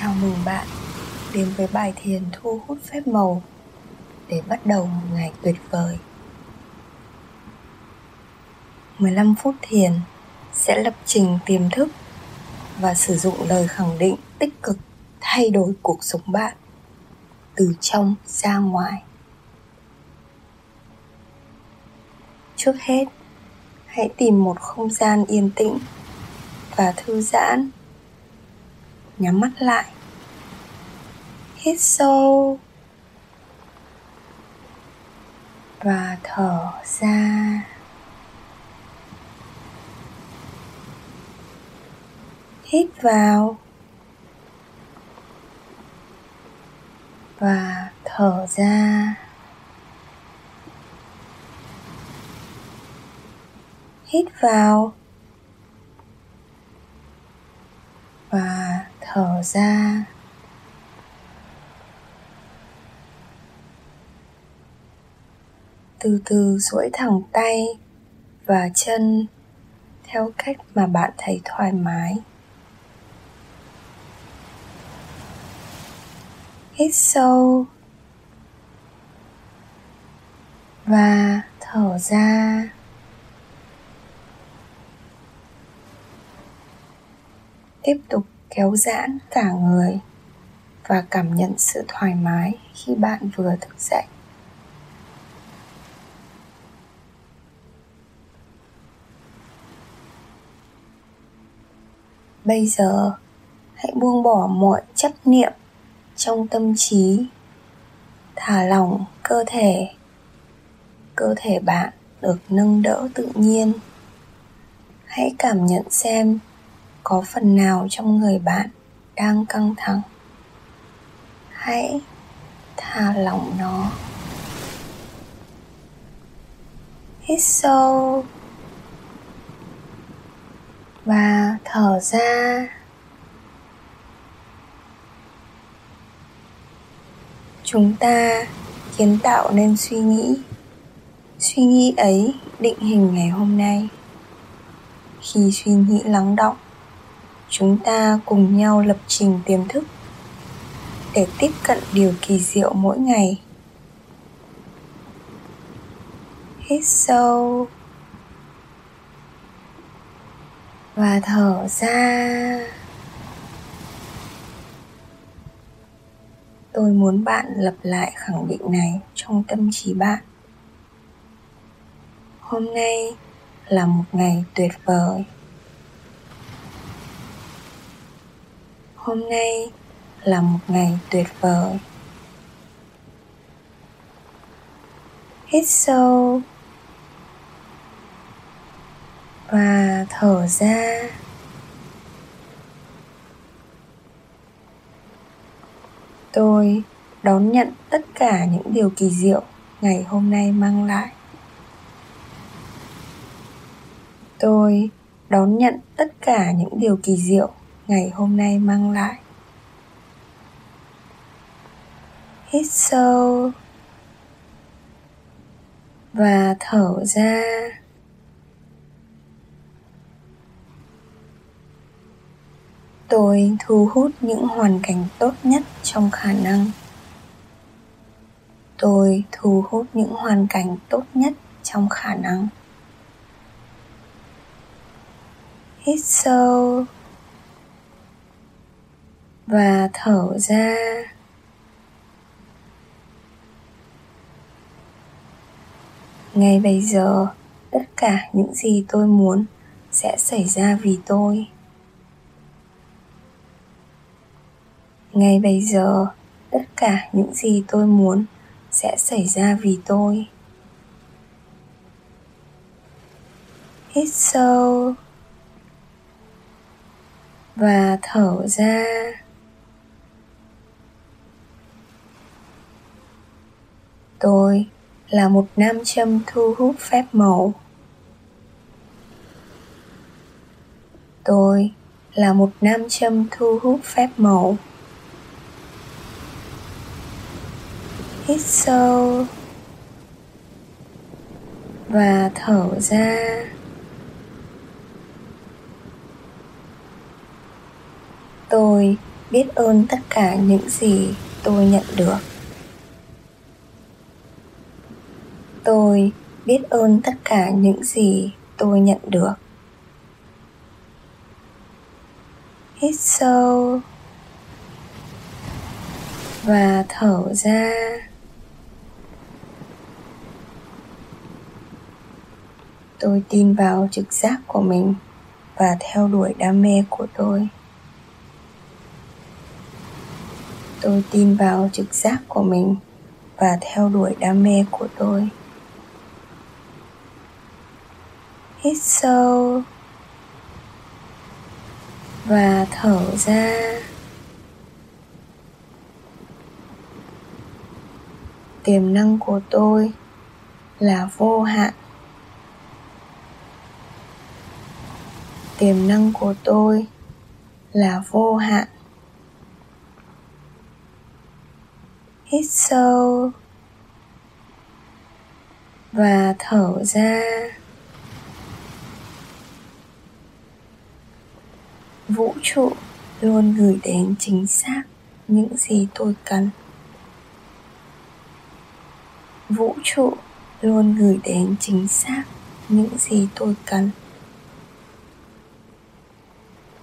Chào mừng bạn đến với bài thiền thu hút phép màu để bắt đầu một ngày tuyệt vời. 15 phút thiền sẽ lập trình tiềm thức và sử dụng lời khẳng định tích cực thay đổi cuộc sống bạn từ trong ra ngoài. Trước hết, hãy tìm một không gian yên tĩnh và thư giãn nhắm mắt lại. Hít sâu và thở ra. Hít vào và thở ra. Hít vào và thở ra. Từ từ duỗi thẳng tay và chân theo cách mà bạn thấy thoải mái. Hít sâu và thở ra. Tiếp tục kéo giãn cả người và cảm nhận sự thoải mái khi bạn vừa thức dậy. Bây giờ, hãy buông bỏ mọi chấp niệm trong tâm trí, thả lỏng cơ thể cơ thể bạn được nâng đỡ tự nhiên. Hãy cảm nhận xem có phần nào trong người bạn đang căng thẳng? Hãy thả lỏng nó. Hít sâu và thở ra. Chúng ta kiến tạo nên suy nghĩ. Suy nghĩ ấy định hình ngày hôm nay. Khi suy nghĩ lắng động chúng ta cùng nhau lập trình tiềm thức để tiếp cận điều kỳ diệu mỗi ngày. Hít sâu và thở ra. Tôi muốn bạn lặp lại khẳng định này trong tâm trí bạn. Hôm nay là một ngày tuyệt vời. Hôm nay là một ngày tuyệt vời. Hít sâu và thở ra. Tôi đón nhận tất cả những điều kỳ diệu ngày hôm nay mang lại. Tôi đón nhận tất cả những điều kỳ diệu ngày hôm nay mang lại. Hít sâu và thở ra. Tôi thu hút những hoàn cảnh tốt nhất trong khả năng. Tôi thu hút những hoàn cảnh tốt nhất trong khả năng. Hít sâu và thở ra. Ngay bây giờ, tất cả những gì tôi muốn sẽ xảy ra vì tôi. Ngay bây giờ, tất cả những gì tôi muốn sẽ xảy ra vì tôi. Hít sâu và thở ra. Tôi là một nam châm thu hút phép màu. Tôi là một nam châm thu hút phép màu. Hít sâu và thở ra. Tôi biết ơn tất cả những gì tôi nhận được. Tôi biết ơn tất cả những gì tôi nhận được. Hít sâu và thở ra. Tôi tin vào trực giác của mình và theo đuổi đam mê của tôi. Tôi tin vào trực giác của mình và theo đuổi đam mê của tôi. Hít sâu. Và thở ra. Tiềm năng của tôi là vô hạn. Tiềm năng của tôi là vô hạn. Hít sâu. Và thở ra vũ trụ, luôn gửi đến chính xác những gì tôi cần. Vũ trụ, luôn gửi đến chính xác những gì tôi cần.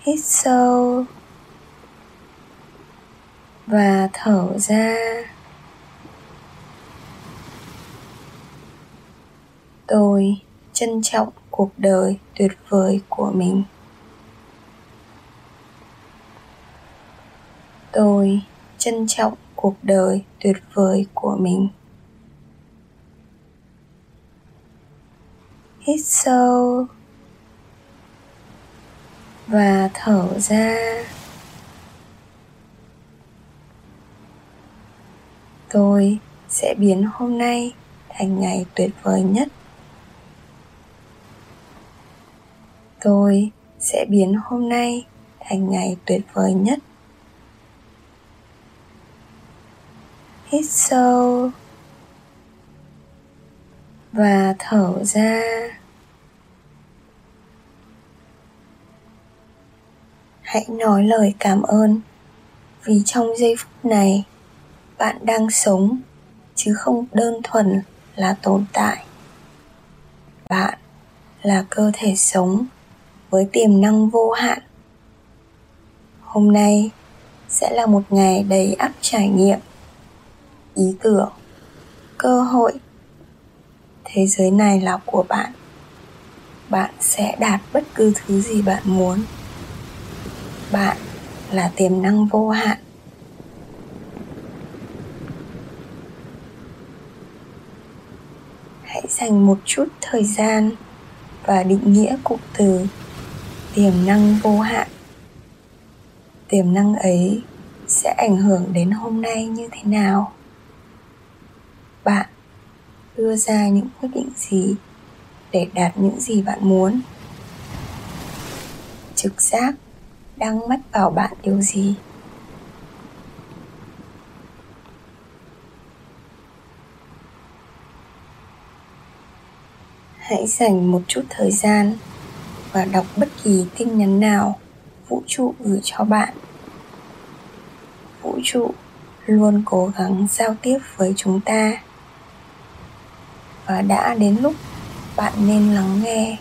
Hít sâu và thở ra. Tôi trân trọng cuộc đời tuyệt vời của mình. Tôi trân trọng cuộc đời tuyệt vời của mình. Hít sâu và thở ra. Tôi sẽ biến hôm nay thành ngày tuyệt vời nhất. Tôi sẽ biến hôm nay thành ngày tuyệt vời nhất. Hít sâu và thở ra. Hãy nói lời cảm ơn vì trong giây phút này bạn đang sống chứ không đơn thuần là tồn tại. Bạn là cơ thể sống với tiềm năng vô hạn. Hôm nay sẽ là một ngày đầy ắp trải nghiệm ý tưởng, cơ hội. Thế giới này là của bạn. Bạn sẽ đạt bất cứ thứ gì bạn muốn. Bạn là tiềm năng vô hạn. Hãy dành một chút thời gian và định nghĩa cụm từ tiềm năng vô hạn. Tiềm năng ấy sẽ ảnh hưởng đến hôm nay như thế nào? Bạn. Đưa ra những quyết định gì để đạt những gì bạn muốn. Trực giác đang mách bảo bạn điều gì? Hãy dành một chút thời gian và đọc bất kỳ tin nhắn nào, vũ trụ gửi cho bạn. Vũ trụ luôn cố gắng giao tiếp với chúng ta và đã đến lúc bạn nên lắng nghe.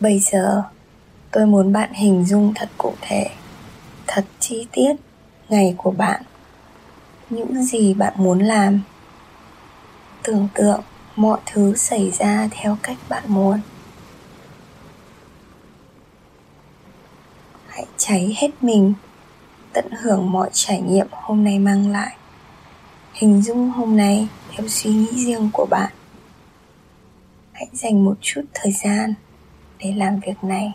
Bây giờ tôi muốn bạn hình dung thật cụ thể, thật chi tiết ngày của bạn. Những gì bạn muốn làm. Tưởng tượng mọi thứ xảy ra theo cách bạn muốn. Hãy cháy hết mình, tận hưởng mọi trải nghiệm hôm nay mang lại. Hình dung hôm nay theo suy nghĩ riêng của bạn. Hãy dành một chút thời gian để làm việc này.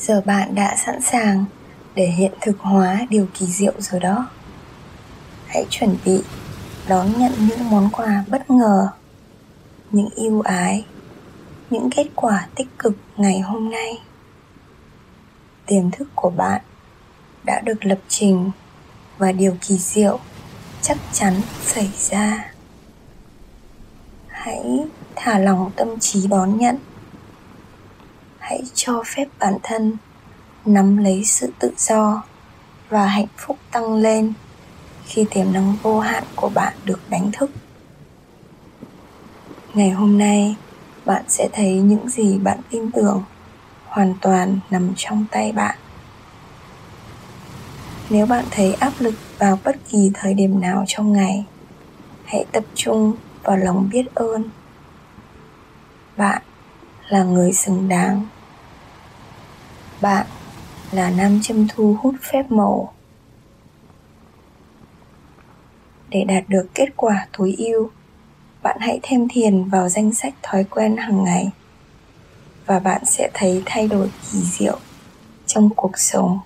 Giờ bạn đã sẵn sàng để hiện thực hóa điều kỳ diệu rồi đó. Hãy chuẩn bị đón nhận những món quà bất ngờ, những ưu ái, những kết quả tích cực ngày hôm nay. Tiềm thức của bạn đã được lập trình và điều kỳ diệu chắc chắn xảy ra. Hãy thả lòng tâm trí đón nhận hãy cho phép bản thân nắm lấy sự tự do và hạnh phúc tăng lên khi tiềm năng vô hạn của bạn được đánh thức. Ngày hôm nay, bạn sẽ thấy những gì bạn tin tưởng hoàn toàn nằm trong tay bạn. Nếu bạn thấy áp lực vào bất kỳ thời điểm nào trong ngày, hãy tập trung vào lòng biết ơn. Bạn là người xứng đáng bạn là nam châm thu hút phép màu. Để đạt được kết quả tối ưu, bạn hãy thêm thiền vào danh sách thói quen hàng ngày và bạn sẽ thấy thay đổi kỳ diệu trong cuộc sống.